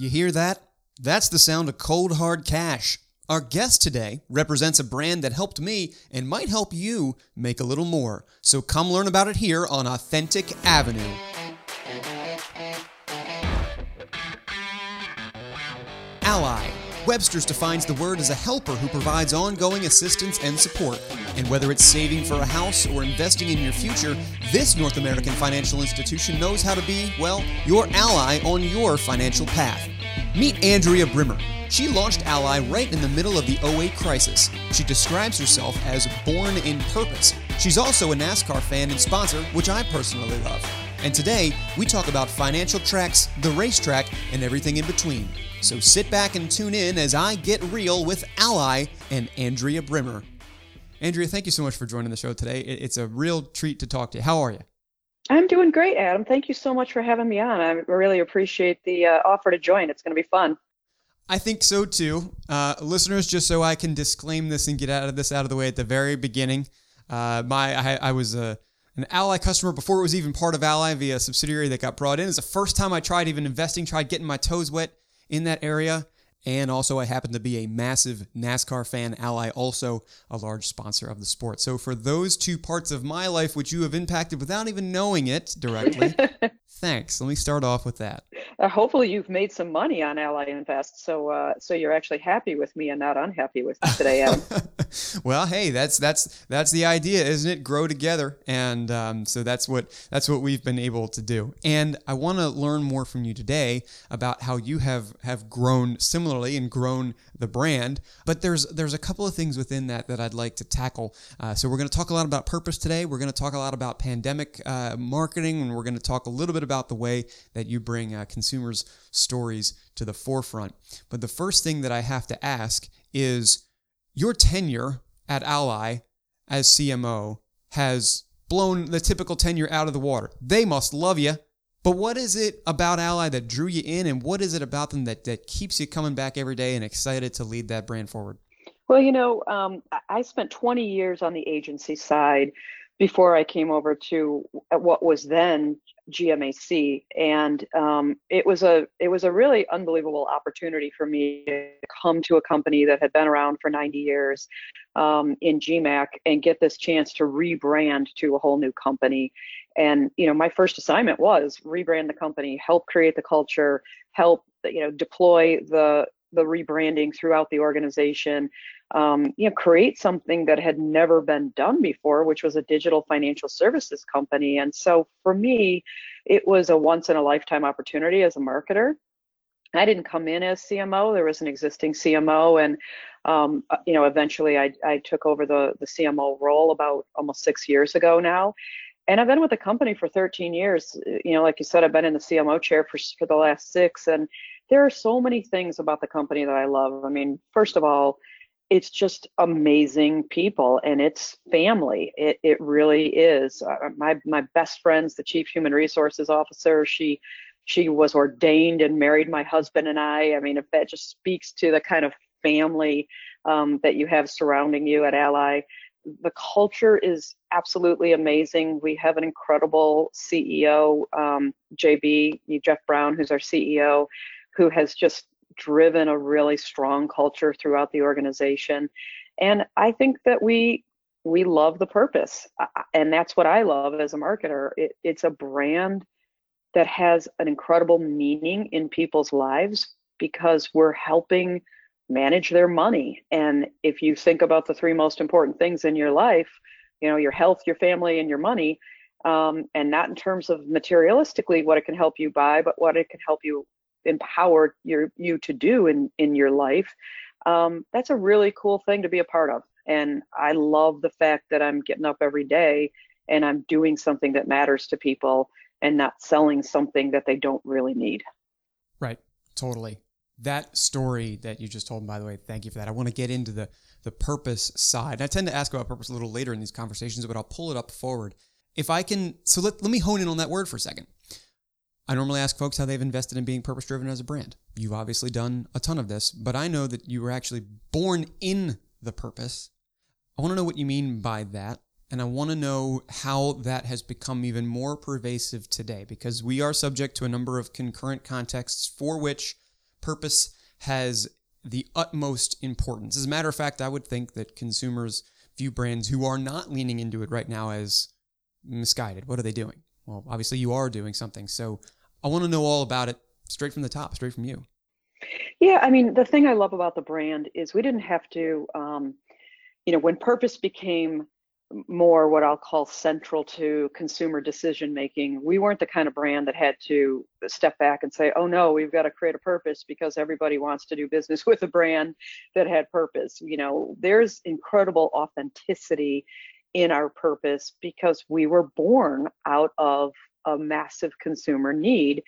You hear that? That's the sound of cold hard cash. Our guest today represents a brand that helped me and might help you make a little more. So come learn about it here on Authentic Avenue. Ally. Webster's defines the word as a helper who provides ongoing assistance and support. And whether it's saving for a house or investing in your future, this North American financial institution knows how to be, well, your ally on your financial path. Meet Andrea Brimmer. She launched Ally right in the middle of the 08 crisis. She describes herself as born in purpose. She's also a NASCAR fan and sponsor, which I personally love. And today, we talk about financial tracks, the racetrack, and everything in between. So sit back and tune in as I get real with Ally and Andrea Brimmer. Andrea, thank you so much for joining the show today. It's a real treat to talk to you. How are you? I'm doing great, Adam. Thank you so much for having me on. I really appreciate the uh, offer to join. It's going to be fun. I think so too. Uh, listeners, just so I can disclaim this and get out of this out of the way at the very beginning, uh, my I, I was a an Ally customer before it was even part of Ally via a subsidiary that got brought in. It's the first time I tried even investing, tried getting my toes wet in that area. And also, I happen to be a massive NASCAR fan, Ally, also a large sponsor of the sport. So, for those two parts of my life, which you have impacted without even knowing it directly, thanks. Let me start off with that. Uh, hopefully, you've made some money on Ally Invest, so uh, so you're actually happy with me and not unhappy with me today, Adam. well, hey, that's that's that's the idea, isn't it? Grow together, and um, so that's what that's what we've been able to do. And I want to learn more from you today about how you have have grown similarly and grown the brand. But there's there's a couple of things within that that I'd like to tackle. Uh, so we're going to talk a lot about purpose today. We're going to talk a lot about pandemic uh, marketing, and we're going to talk a little bit about the way that you bring uh, consumers' stories to the forefront. But the first thing that I have to ask is your tenure at Ally as CMO has blown the typical tenure out of the water. They must love you. But what is it about Ally that drew you in, and what is it about them that, that keeps you coming back every day and excited to lead that brand forward? Well, you know, um, I spent 20 years on the agency side before I came over to what was then GMAC, and um, it was a it was a really unbelievable opportunity for me to come to a company that had been around for 90 years um, in GMAC and get this chance to rebrand to a whole new company. And you know, my first assignment was rebrand the company, help create the culture, help you know deploy the the rebranding throughout the organization um, you know, create something that had never been done before, which was a digital financial services company. And so for me, it was a once in a lifetime opportunity as a marketer. I didn't come in as CMO. There was an existing CMO, and um, uh, you know, eventually I, I took over the the CMO role about almost six years ago now. And I've been with the company for 13 years. You know, like you said, I've been in the CMO chair for for the last six, and there are so many things about the company that I love. I mean, first of all, it's just amazing people and it's family it, it really is uh, my my best friend's the chief human resources officer she she was ordained and married my husband and i i mean if that just speaks to the kind of family um, that you have surrounding you at ally the culture is absolutely amazing we have an incredible ceo um, jb jeff brown who's our ceo who has just driven a really strong culture throughout the organization. And I think that we we love the purpose, and that's what I love as a marketer. It, it's a brand that has an incredible meaning in people's lives because we're helping manage their money. And if you think about the three most important things in your life, you know, your health, your family, and your money, um, and not in terms of materialistically what it can help you buy, but what it can help you empower your you to do in in your life um, that's a really cool thing to be a part of. And i love the fact that i'm getting up every day and i'm doing something that matters to people and not selling something that they don't really need. Right. Totally that story that you just told by the way thank you for that i want to get into the the purpose side and i tend to ask about purpose a little later in these conversations but i'll pull it up forward if i can so let, let me hone in on that word for a second I normally ask folks how they've invested in being purpose driven as a brand. You've obviously done a ton of this, but I know that you were actually born in the purpose. I want to know what you mean by that. And I want to know how that has become even more pervasive today because we are subject to a number of concurrent contexts for which purpose has the utmost importance. As a matter of fact, I would think that consumers view brands who are not leaning into it right now as misguided. What are they doing? Well, obviously you are doing something. So I want to know all about it straight from the top, straight from you. Yeah, I mean, the thing I love about the brand is we didn't have to, um, you know, when purpose became more what I'll call central to consumer decision making. We weren't the kind of brand that had to step back and say, oh no, we've got to create a purpose because everybody wants to do business with a brand that had purpose. You know, there's incredible authenticity in our purpose because we were born out of a massive consumer need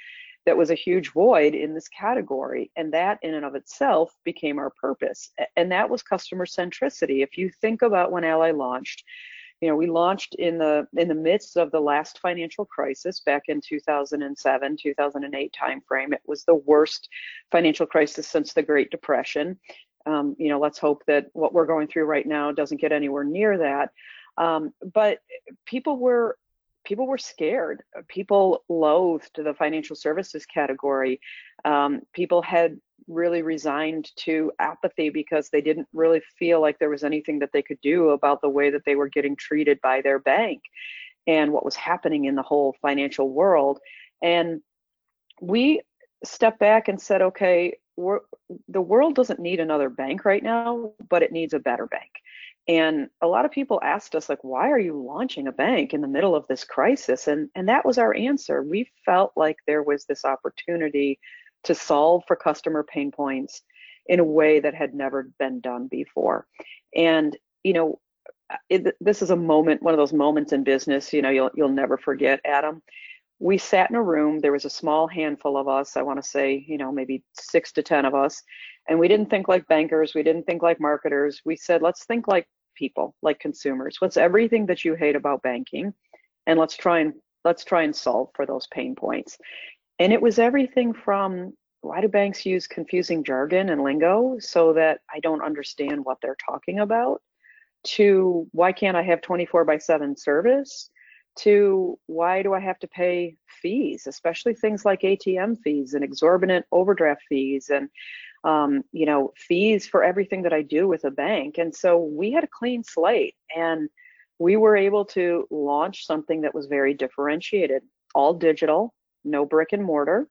that was a huge void in this category. And that, in and of itself, became our purpose. And that was customer centricity. If you think about when Ally launched, you know, we launched in the in the midst of the last financial crisis back in 2007, 2008 timeframe. It was the worst financial crisis since the Great Depression. Um, you know, let's hope that what we're going through right now doesn't get anywhere near that. Um, but people were people were scared. People loathed the financial services category. Um, people had really resigned to apathy because they didn't really feel like there was anything that they could do about the way that they were getting treated by their bank and what was happening in the whole financial world. And we stepped back and said, okay, the world doesn't need another bank right now, but it needs a better bank. And a lot of people asked us, like, why are you launching a bank in the middle of this crisis? And, and that was our answer. We felt like there was this opportunity to solve for customer pain points in a way that had never been done before. And, you know, it, this is a moment, one of those moments in business, you know, you'll, you'll never forget, Adam. We sat in a room, there was a small handful of us, I want to say, you know, maybe six to 10 of us, and we didn't think like bankers, we didn't think like marketers. We said, let's think like people, like consumers. What's everything that you hate about banking? And let's try and let's try and solve for those pain points. And it was everything from why do banks use confusing jargon and lingo so that I don't understand what they're talking about, to why can't I have 24 by 7 service, to why do I have to pay fees, especially things like ATM fees and exorbitant overdraft fees and um, you know fees for everything that I do with a bank. And so we had a clean slate and we were able to launch something that was very differentiated, all digital, no brick and mortar,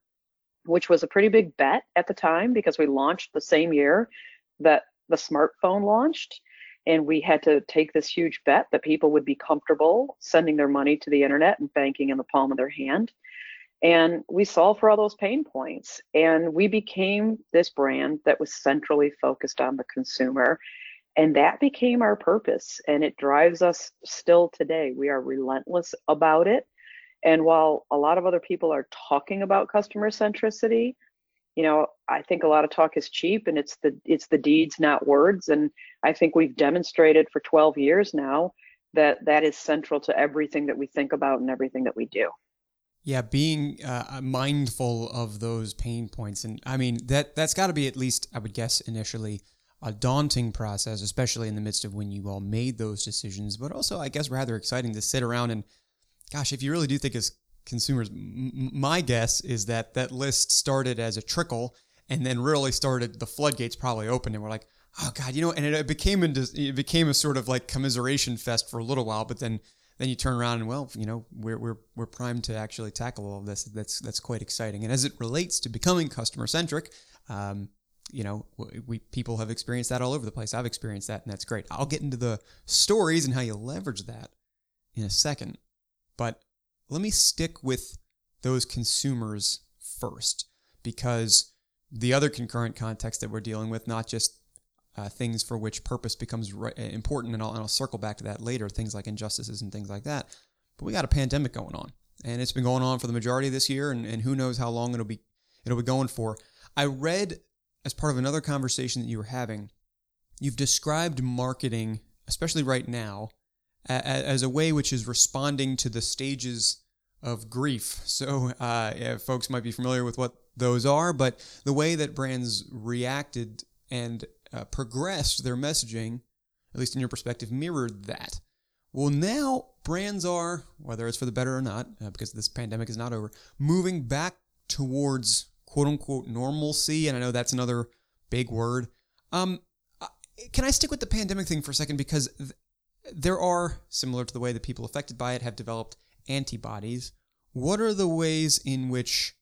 which was a pretty big bet at the time because we launched the same year that the smartphone launched. And we had to take this huge bet that people would be comfortable sending their money to the internet and banking in the palm of their hand. And we solved for all those pain points. And we became this brand that was centrally focused on the consumer. And that became our purpose. And it drives us still today. We are relentless about it. And while a lot of other people are talking about customer centricity, you know, I think a lot of talk is cheap and it's the it's the deeds, not words. And I think we've demonstrated for 12 years now that that is central to everything that we think about and everything that we do. Yeah, being uh, mindful of those pain points, and I mean that that's got to be at least I would guess initially a daunting process, especially in the midst of when you all made those decisions. But also, I guess rather exciting to sit around and gosh, if you really do think as consumers, m- my guess is that that list started as a trickle and then really started the floodgates probably opened and we're like, oh god, you know, and it became into, it became a sort of like commiseration fest for a little while, but then then you turn around and well, you know, we're we're we're primed to actually tackle all of this. That's that's quite exciting. And as it relates to becoming customer centric, um, you know, we people have experienced that all over the place. I've experienced that, and that's great. I'll get into the stories and how you leverage that in a second. But let me stick with those consumers first because the other concurrent context that we're dealing with, not just uh, things for which purpose becomes re- uh, important, and I'll, and I'll circle back to that later, things like injustices and things like that. But we got a pandemic going on, and it's been going on for the majority of this year, and, and who knows how long it'll be it'll be going for. I read as part of another conversation that you were having, you've described marketing, especially right now, as a way which is responding to the stages of grief. So, uh, yeah, folks might be familiar with what those are, but the way that brands reacted and uh, progressed their messaging, at least in your perspective, mirrored that. Well, now brands are, whether it's for the better or not, uh, because this pandemic is not over, moving back towards quote unquote normalcy, and I know that's another big word. Um, uh, can I stick with the pandemic thing for a second because th- there are similar to the way that people affected by it have developed antibodies. What are the ways in which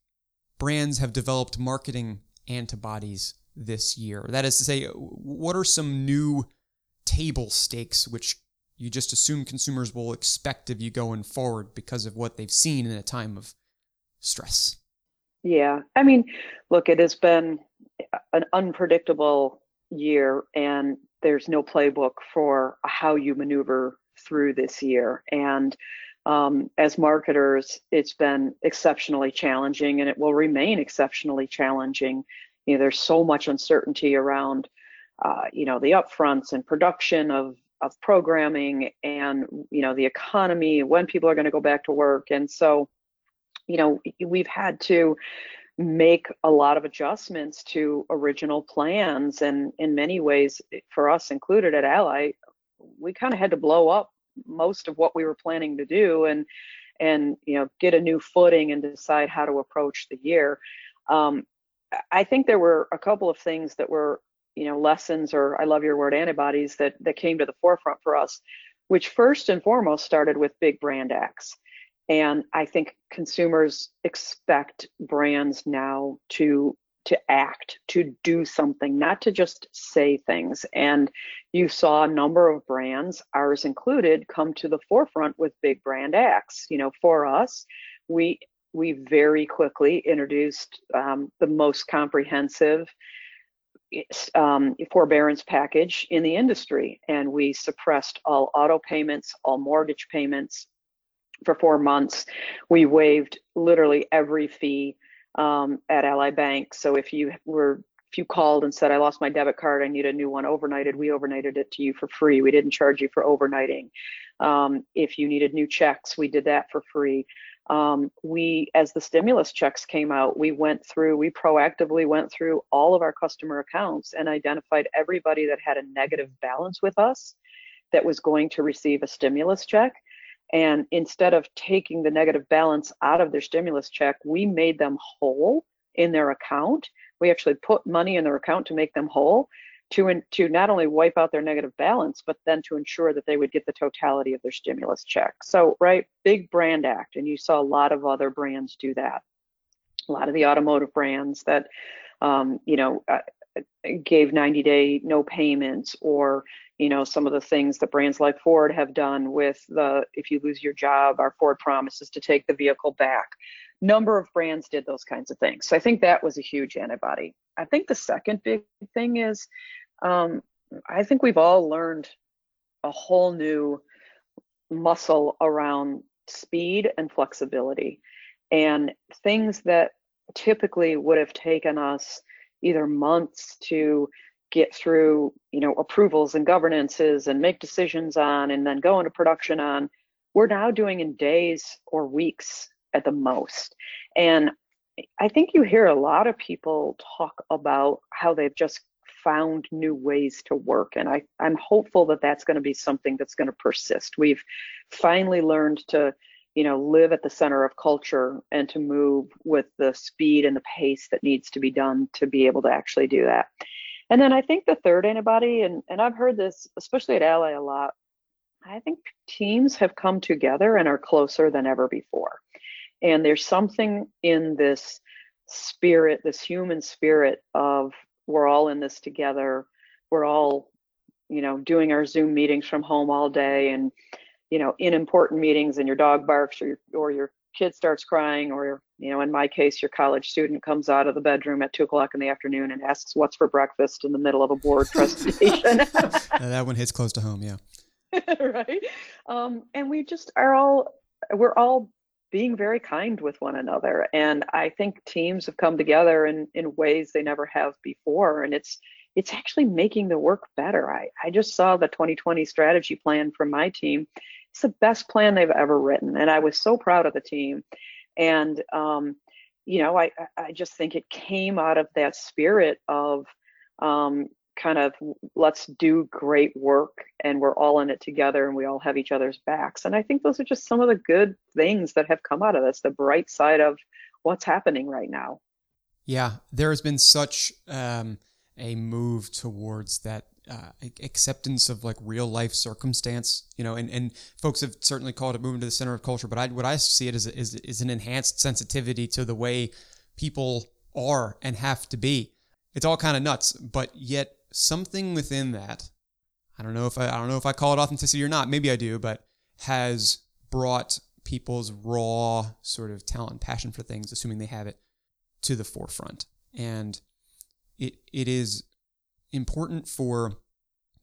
brands have developed marketing antibodies this year? That is to say, what are some new table stakes which you just assume consumers will expect of you going forward because of what they've seen in a time of stress? Yeah. I mean, look, it has been an unpredictable year, and there's no playbook for how you maneuver through this year. And um, as marketers, it's been exceptionally challenging and it will remain exceptionally challenging. You know, there's so much uncertainty around, uh, you know, the upfronts and production of of programming and you know the economy when people are going to go back to work and so you know we've had to make a lot of adjustments to original plans. And in many ways for us included at ally we kind of had to blow up most of what we were planning to do and and you know get a new footing and decide how to approach the year. Um, i think there were a couple of things that were you know lessons or i love your word antibodies that that came to the forefront for us which first and foremost started with big brand acts and i think consumers expect brands now to to act to do something not to just say things. And you saw a number of brands ours included come to the forefront with big brand acts. You know for us we we very quickly introduced um, the most comprehensive um, forbearance package in the industry, and we suppressed all auto payments, all mortgage payments for four months. We waived literally every fee um, at Ally Bank. So if you were if you called and said I lost my debit card, I need a new one overnighted, we overnighted it to you for free. We didn't charge you for overnighting. Um, if you needed new checks, we did that for free um, we, as the stimulus checks came out, we went through, we proactively went through all of our customer accounts and identified everybody that had a negative balance with us that was going to receive a stimulus check. And instead of taking the negative balance out of their stimulus check, we made them whole in their account. We actually put money in their account to make them whole to, to not only wipe out their negative balance, but then to ensure that they would get the totality of their stimulus check. So, right, big brand act. And you saw a lot of other brands do that. A lot of the automotive brands that, um, you know, uh, gave 90 day no payments or you know some of the things that brands like ford have done with the if you lose your job our ford promises to take the vehicle back. Number of brands did those kinds of things. So i think that was a huge antibody. I think the second big thing is um, I think we've all learned a whole new muscle around speed and flexibility. And things that typically would have taken us either months to get through you know approvals and governances and make decisions on and then go into production on we're now doing in days or weeks at the most and i think you hear a lot of people talk about how they've just found new ways to work. And I, I'm hopeful that that's going to be something that's going to persist. We've finally learned to, you know, live at the center of culture and to move with the speed and the pace that needs to be done to be able to actually do that. And then I think the third antibody, and, and I've heard this, especially at Ally a lot, I think teams have come together and are closer than ever before. And there's something in this spirit, this human spirit of we're all in this together. We're all, you know, doing our Zoom meetings from home all day and, you know, in important meetings and your dog barks or your, or your kid starts crying or, you know, in my case, your college student comes out of the bedroom at two o'clock in the afternoon and asks what's for breakfast in the middle of a board presentation. that one hits close to home. Yeah. right. Um, and we just are all, we're all being very kind with one another. And I think teams have come together in, in ways they never have before. And it's it's actually making the work better. I, I just saw the 2020 strategy plan from my team. It's the best plan they've ever written. And I was so proud of the team. And um, you know, I, I just think it came out of that spirit of um, kind of let's do great work and we're all in it together and we all have each other's backs. And I think those are just some of the good things that have come out of this, the bright side of what's happening right now. Yeah, there has been such um, a move towards that uh, acceptance of like real life circumstance, you know, and, and folks have certainly called it moving to the center of culture, but I, what I see it as is, is an enhanced sensitivity to the way people are and have to be. It's all kind of nuts, but yet something within that, I don't know if I, I don't know if I call it authenticity or not, maybe I do, but has brought people's raw sort of talent and passion for things, assuming they have it, to the forefront. And it it is important for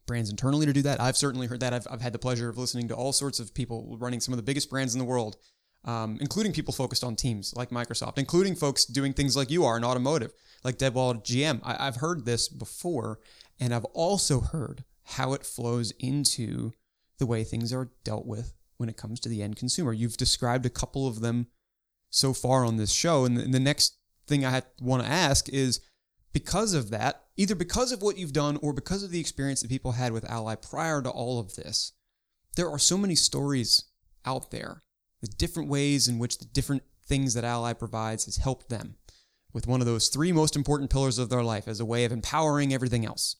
brands internally to do that. I've certainly heard that. I've, I've had the pleasure of listening to all sorts of people running some of the biggest brands in the world, um, including people focused on teams like Microsoft, including folks doing things like you are in automotive, like Deb GM. I, I've heard this before, and I've also heard how it flows into the way things are dealt with when it comes to the end consumer. You've described a couple of them so far on this show, and the, and the next thing I want to ask is because of that, either because of what you've done or because of the experience that people had with Ally prior to all of this, there are so many stories out there, the different ways in which the different things that Ally provides has helped them with one of those three most important pillars of their life as a way of empowering everything else.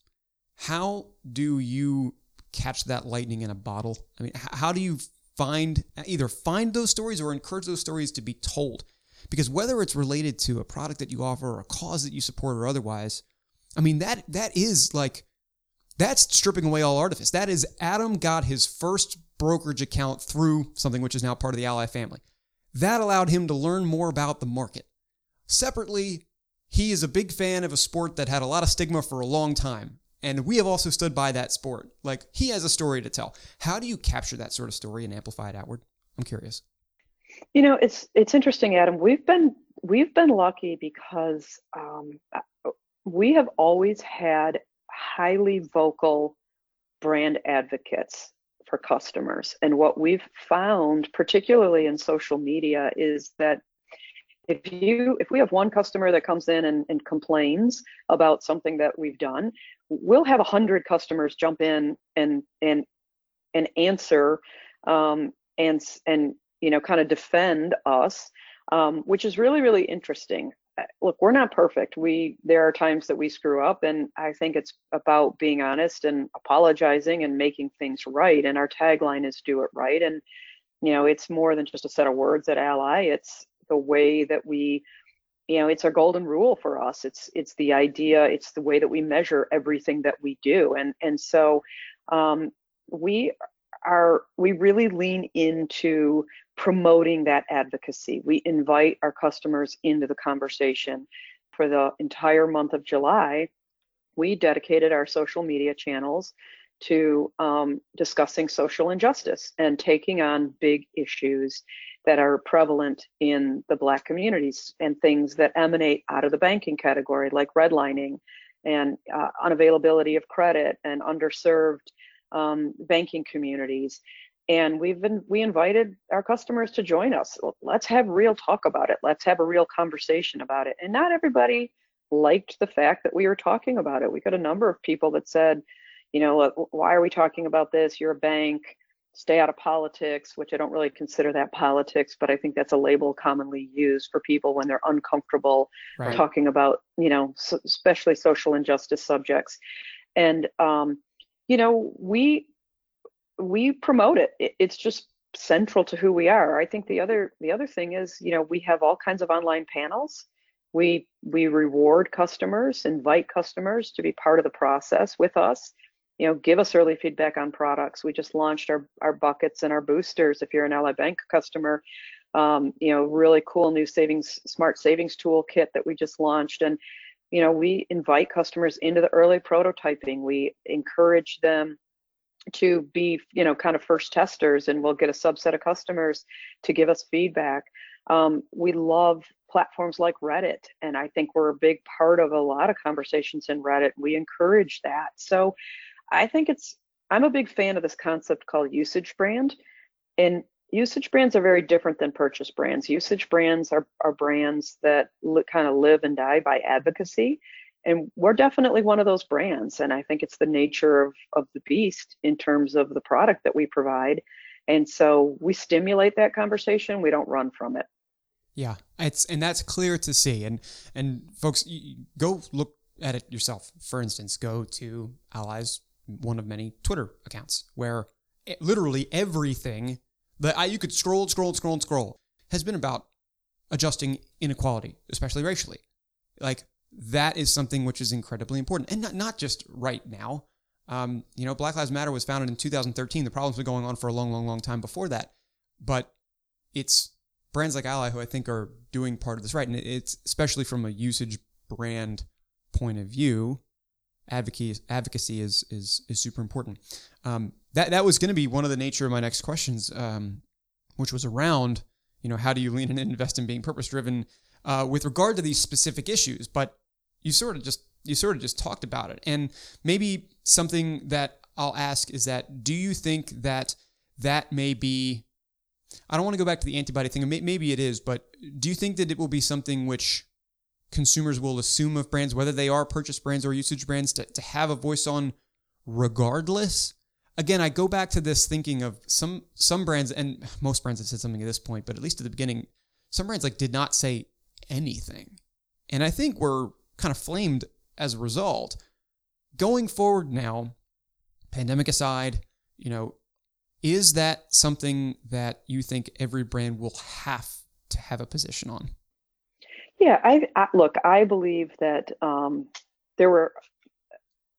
How do you catch that lightning in a bottle? I mean, how do you find either find those stories or encourage those stories to be told? Because whether it's related to a product that you offer or a cause that you support or otherwise, I mean that that is like that's stripping away all artifice. That is Adam got his first brokerage account through something which is now part of the Ally family. That allowed him to learn more about the market. Separately, he is a big fan of a sport that had a lot of stigma for a long time. And we have also stood by that sport. Like he has a story to tell. How do you capture that sort of story and amplify it outward? I'm curious. You know, it's it's interesting, Adam. We've been we've been lucky because um, uh, we have always had highly vocal brand advocates for customers. And what we've found, particularly in social media, is that if you if we have one customer that comes in and, and complains about something that we've done, we'll have a hundred customers jump in and and and answer um, and and you know, kind of defend us, um, which is really, really interesting. Uh, look, we're not perfect. We there are times that we screw up, and I think it's about being honest and apologizing and making things right. And our tagline is "Do it right." And you know, it's more than just a set of words at Ally. It's the way that we you know it's our golden rule for us it's it's the idea it's the way that we measure everything that we do and and so um, we are we really lean into promoting that advocacy. We invite our customers into the conversation. For the entire month of July, we dedicated our social media channels to um, discussing social injustice and taking on big issues that are prevalent in the Black communities and things that emanate out of the banking category, like redlining and uh, unavailability of credit and underserved um, banking communities and we've been we invited our customers to join us. Let's have real talk about it. Let's have a real conversation about it. And not everybody liked the fact that we were talking about it. We got a number of people that said you know why are we talking about this? You're a bank. Stay out of politics which i don't really consider that politics but i think that's a label commonly used for people when they're uncomfortable right. talking about you know especially social injustice subjects. And um, you know we we promote it. It's just central to who we are. I think the other the other thing is, you know, we have all kinds of online panels. We we reward customers, invite customers to be part of the process with us. You know, give us early feedback on products. We just launched our our buckets and our boosters. If you're an Ally Bank customer, um, you know, really cool new savings smart savings toolkit that we just launched and you know we invite customers into the early prototyping we encourage them to be you know kind of first testers and we'll get a subset of customers to give us feedback. Um, we love platforms like reddit and i think we're a big part of a lot of conversations in reddit. We encourage that. So i think it's i'm a big fan of this concept called usage brand and usage brands are very different than purchase brands. Usage brands are, are brands that kind of live and die by advocacy and we're definitely one of those brands and i think it's the nature of, of the beast in terms of the product that we provide and so we stimulate that conversation we don't run from it Yeah, it's and that's clear to see. And and folks, go look at it yourself. For instance, go to Ally's one of many Twitter accounts where it, literally everything that you could scroll, scroll, scroll, scroll has been about adjusting inequality, especially racially. Like that is something which is incredibly important, and not not just right now. Um, you know, Black Lives Matter was founded in 2013. The problems been going on for a long, long, long time before that, but it's brands like Ally who I think are doing part of this right, and it's especially from a usage brand point of view. Advocacy advocacy is is is super important. Um, that that was going to be one of the nature of my next questions, um, which was around you know how do you lean and invest in being purpose driven uh, with regard to these specific issues, but you sort of just you sort of just talked about it, and maybe something that I'll ask is that do you think that that may be I don't want to go back to the antibody thing. Maybe it is, but do you think that it will be something which consumers will assume of brands, whether they are purchase brands or usage brands, to, to have a voice on regardless? Again, I go back to this thinking of some some brands, and most brands have said something at this point, but at least at the beginning, some brands like did not say anything. And I think we're kind of flamed as a result. Going forward now, pandemic aside, you know, is that something that you think every brand will have to have a position on? Yeah, I, I look. I believe that um, there were.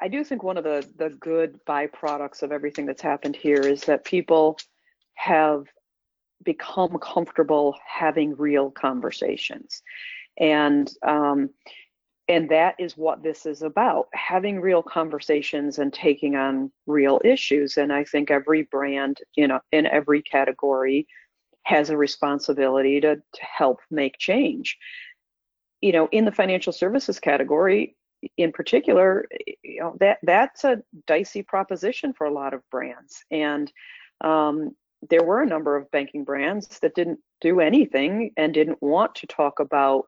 I do think one of the the good byproducts of everything that's happened here is that people have become comfortable having real conversations, and um, and that is what this is about having real conversations and taking on real issues. And i think every brand you know in every category has a responsibility to, to help make change. You know in the financial services category in particular you know that that's a dicey proposition for a lot of brands. And um, there were a number of banking brands that didn't do anything and didn't want to talk about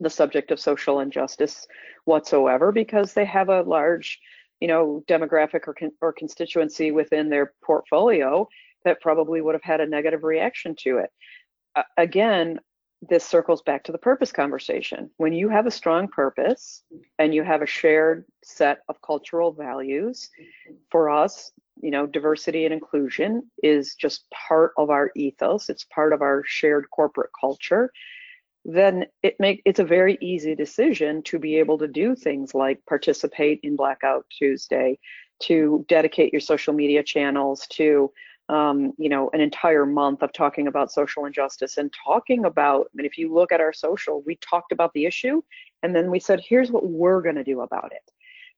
the subject of social injustice whatsoever because they have a large you know demographic or, con- or constituency within their portfolio that probably would have had a negative reaction to it. Uh, again this circles back to the purpose conversation. When you have a strong purpose and you have a shared set of cultural values for us you know diversity and inclusion is just part of our ethos it's part of our shared corporate culture then it make it's a very easy decision to be able to do things like participate in Blackout Tuesday, to dedicate your social media channels to um, you know an entire month of talking about social injustice and talking about. I mean, if you look at our social, we talked about the issue and then we said, here's what we're going to do about it,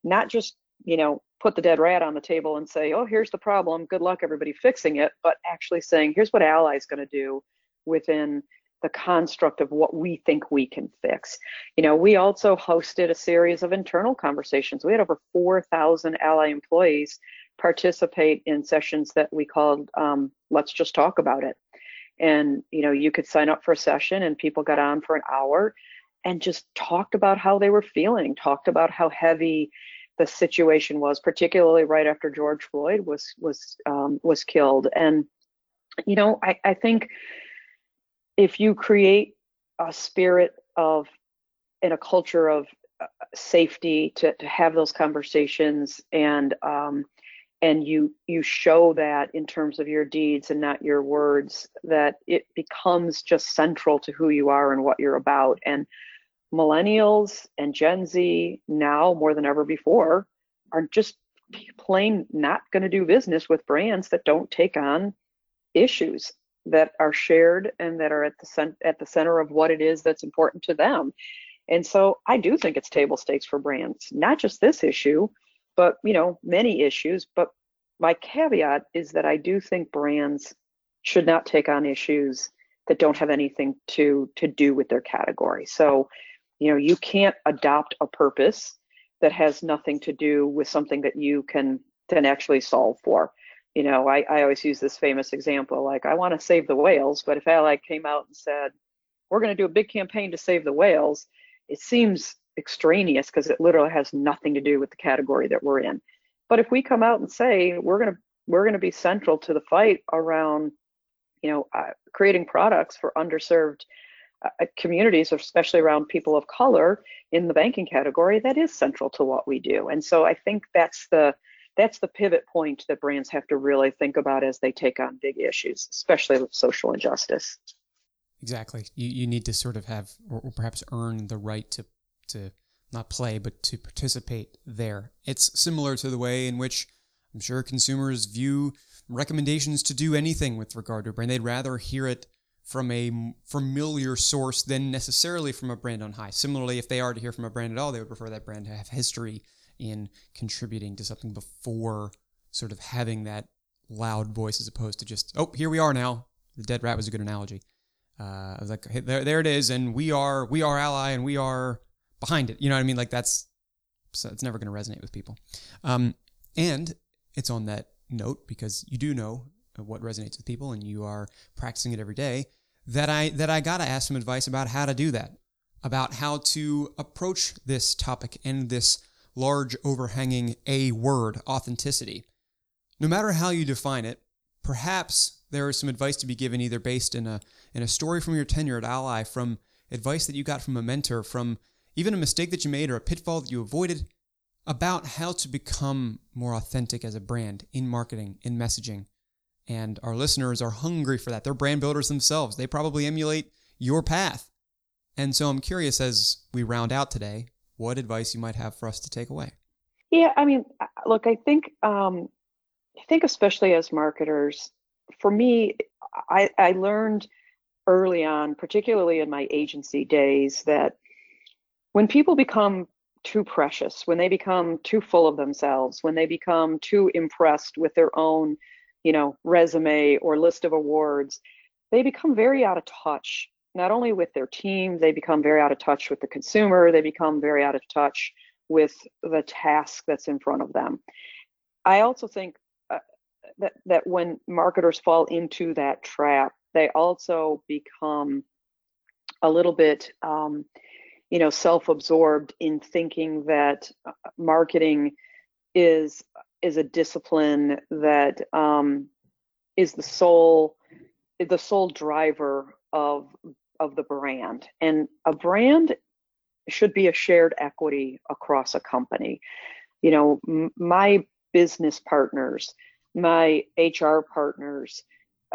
not just you know put the dead rat on the table and say, oh, here's the problem. Good luck, everybody fixing it. But actually saying, here's what Ally's going to do within the construct of what we think we can fix. You know, we also hosted a series of internal conversations. We had over 4,000 Ally employees participate in sessions that we called um, Let's Just Talk About It. And, you know, you could sign up for a session and people got on for an hour and just talked about how they were feeling, talked about how heavy the situation was, particularly right after George Floyd was was um, was killed. And you know, I, I think if you create a spirit of in a culture of uh, safety to, to have those conversations and um, and you you show that in terms of your deeds and not your words that it becomes just central to who you are and what you're about and millennials and gen z now more than ever before are just plain not going to do business with brands that don't take on issues that are shared and that are at the cent- at the center of what it is that's important to them. And so I do think it's table stakes for brands, not just this issue, but you know, many issues. But my caveat is that I do think brands should not take on issues that don't have anything to to do with their category. So, you know, you can't adopt a purpose that has nothing to do with something that you can then actually solve for you know, I, I always use this famous example, like I want to save the whales, but if Ally came out and said, we're going to do a big campaign to save the whales, it seems extraneous because it literally has nothing to do with the category that we're in. But if we come out and say we're going to we're going to be central to the fight around, you know, uh, creating products for underserved uh, communities, especially around people of color in the banking category, that is central to what we do. And so I think that's the that's the pivot point that brands have to really think about as they take on big issues, especially with social injustice. Exactly. You, you need to sort of have, or, or perhaps earn the right to, to not play, but to participate there. It's similar to the way in which I'm sure consumers view recommendations to do anything with regard to a brand. They'd rather hear it from a familiar source than necessarily from a brand on high. Similarly, if they are to hear from a brand at all, they would prefer that brand to have history in contributing to something before sort of having that loud voice as opposed to just, oh, here we are now. The dead rat was a good analogy. Uh, I was like, hey, there, there it is, and we are, we are ally, and we are behind it. You know what I mean? Like that's, so it's never going to resonate with people. Um, and it's on that note because you do know what resonates with people, and you are practicing it every day. That I that I gotta ask some advice about how to do that, about how to approach this topic and this large overhanging A word, authenticity. No matter how you define it, perhaps there is some advice to be given either based in a in a story from your tenure at Ally, from advice that you got from a mentor, from even a mistake that you made or a pitfall that you avoided, about how to become more authentic as a brand in marketing, in messaging. And our listeners are hungry for that. They're brand builders themselves. They probably emulate your path. And so I'm curious as we round out today, what advice you might have for us to take away. Yeah, I mean, look, I think um, I think especially as marketers, for me, I, I learned early on, particularly in my agency days, that when people become too precious, when they become too full of themselves, when they become too impressed with their own, you know, resume or list of awards, they become very out of touch not only with their team, they become very out of touch with the consumer, they become very out of touch with the task that's in front of them. I also think uh, that that when marketers fall into that trap, they also become a little bit, um, you know, self-absorbed in thinking that uh, marketing is is a discipline that um, is the sole the sole driver of of the brand. And a brand should be a shared equity across a company. You know, m- my business partners, my HR partners,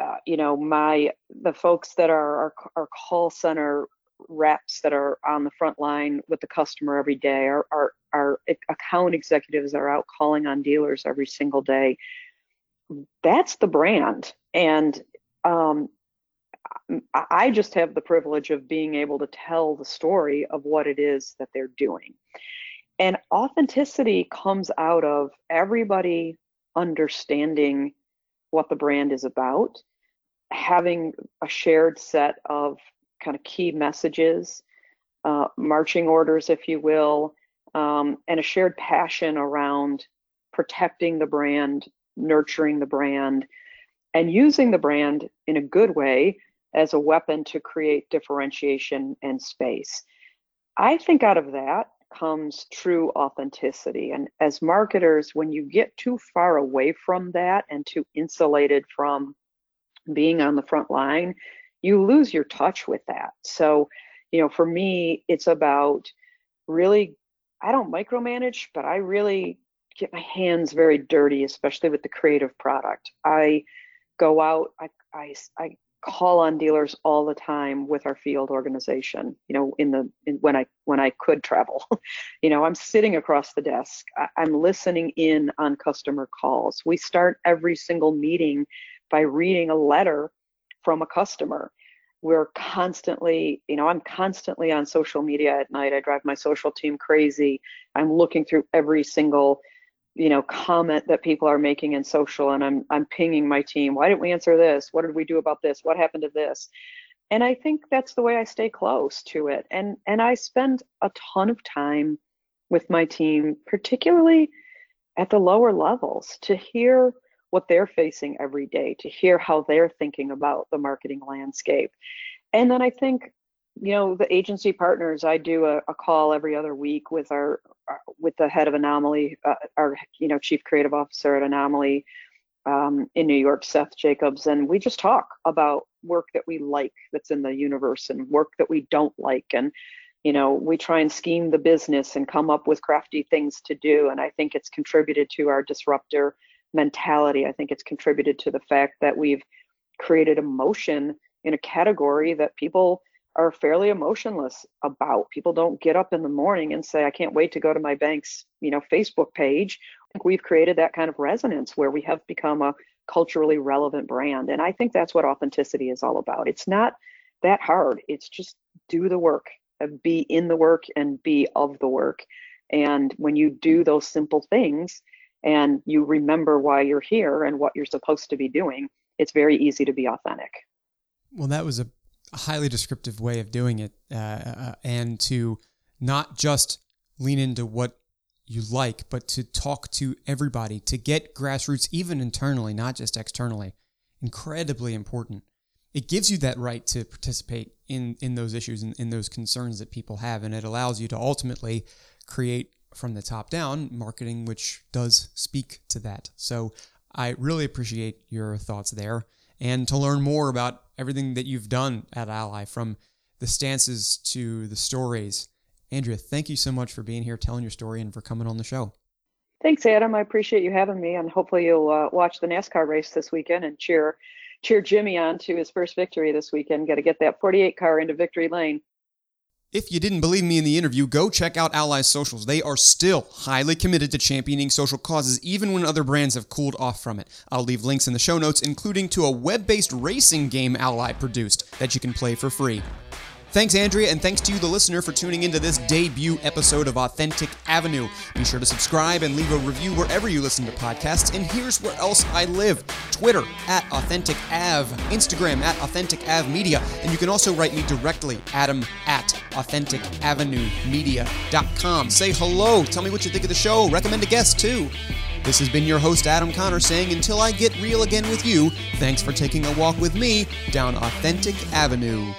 uh, you know, my the folks that are our, our call center reps that are on the front line with the customer every day, our, our, our account executives are out calling on dealers every single day. That's the brand. And um, I just have the privilege of being able to tell the story of what it is that they're doing. And authenticity comes out of everybody understanding what the brand is about, having a shared set of kind of key messages, uh, marching orders, if you will, um, and a shared passion around protecting the brand, nurturing the brand, and using the brand in a good way as a weapon to create differentiation and space. I think out of that comes true authenticity. And as marketers, when you get too far away from that and too insulated from being on the front line, you lose your touch with that. So, you know, for me, it's about really, I don't micromanage, but I really get my hands very dirty, especially with the creative product. I go out, I, I, I call on dealers all the time with our field organization you know in the in, when i when i could travel you know i'm sitting across the desk I, i'm listening in on customer calls we start every single meeting by reading a letter from a customer. We're constantly you know i'm constantly on social media at night. I drive my social team crazy. I'm looking through every single you know comment that people are making in social and i'm i'm pinging my team. Why didn't we answer this? What did we do about this? What happened to this? And i think that's the way i stay close to it. And and i spend a ton of time with my team particularly at the lower levels to hear what they're facing every day to hear how they're thinking about the marketing landscape and then i think you know the agency partners i do a, a call every other week with our, our with the head of anomaly uh, our you know chief creative officer at anomaly um, in New York, Seth Jacobs, and we just talk about work that we like that's in the universe and work that we don't like. And, you know, we try and scheme the business and come up with crafty things to do. And I think it's contributed to our disruptor mentality. I think it's contributed to the fact that we've created emotion in a category that people are fairly emotionless about. People don't get up in the morning and say, I can't wait to go to my bank's, you know, Facebook page. I think we've created that kind of resonance where we have become a culturally relevant brand. And I think that's what authenticity is all about. It's not that hard. It's just do the work, uh, be in the work and be of the work. And when you do those simple things and you remember why you're here and what you're supposed to be doing, it's very easy to be authentic. Well, that was a highly descriptive way of doing it, uh, uh, and to not just lean into what you like, but to talk to everybody, to get grassroots, even internally, not just externally. Incredibly important. It gives you that right to participate in, in those issues and in those concerns that people have, and it allows you to ultimately create from the top down marketing which does speak to that. So I really appreciate your thoughts there. And to learn more about everything that you've done at Ally, from the stances to the stories. Andrea, thank you so much for being here, telling your story, and for coming on the show. Thanks, Adam. I appreciate you having me, and hopefully you'll uh, watch the NASCAR race this weekend and cheer cheer Jimmie on to his first victory this weekend. Got to get that 48 car into victory lane. If you didn't believe me in the interview, go check out Ally's socials. They are still highly committed to championing social causes, even when other brands have cooled off from it. I'll leave links in the show notes, including to a web based racing game Ally produced that you can play for free. Thanks, Andrea, and thanks to you, the listener, for tuning into this debut episode of Authentic Avenue. Be sure to subscribe and leave a review wherever you listen to podcasts. And here's where else I live Twitter at Authentic Av, Instagram at Authentic Av Media, and you can also write me directly, Adam at AuthenticAvenueMedia.com. Say hello, tell me what you think of the show, recommend a guest too. This has been your host, Adam Connor, saying until I get real again with you, thanks for taking a walk with me down Authentic Avenue.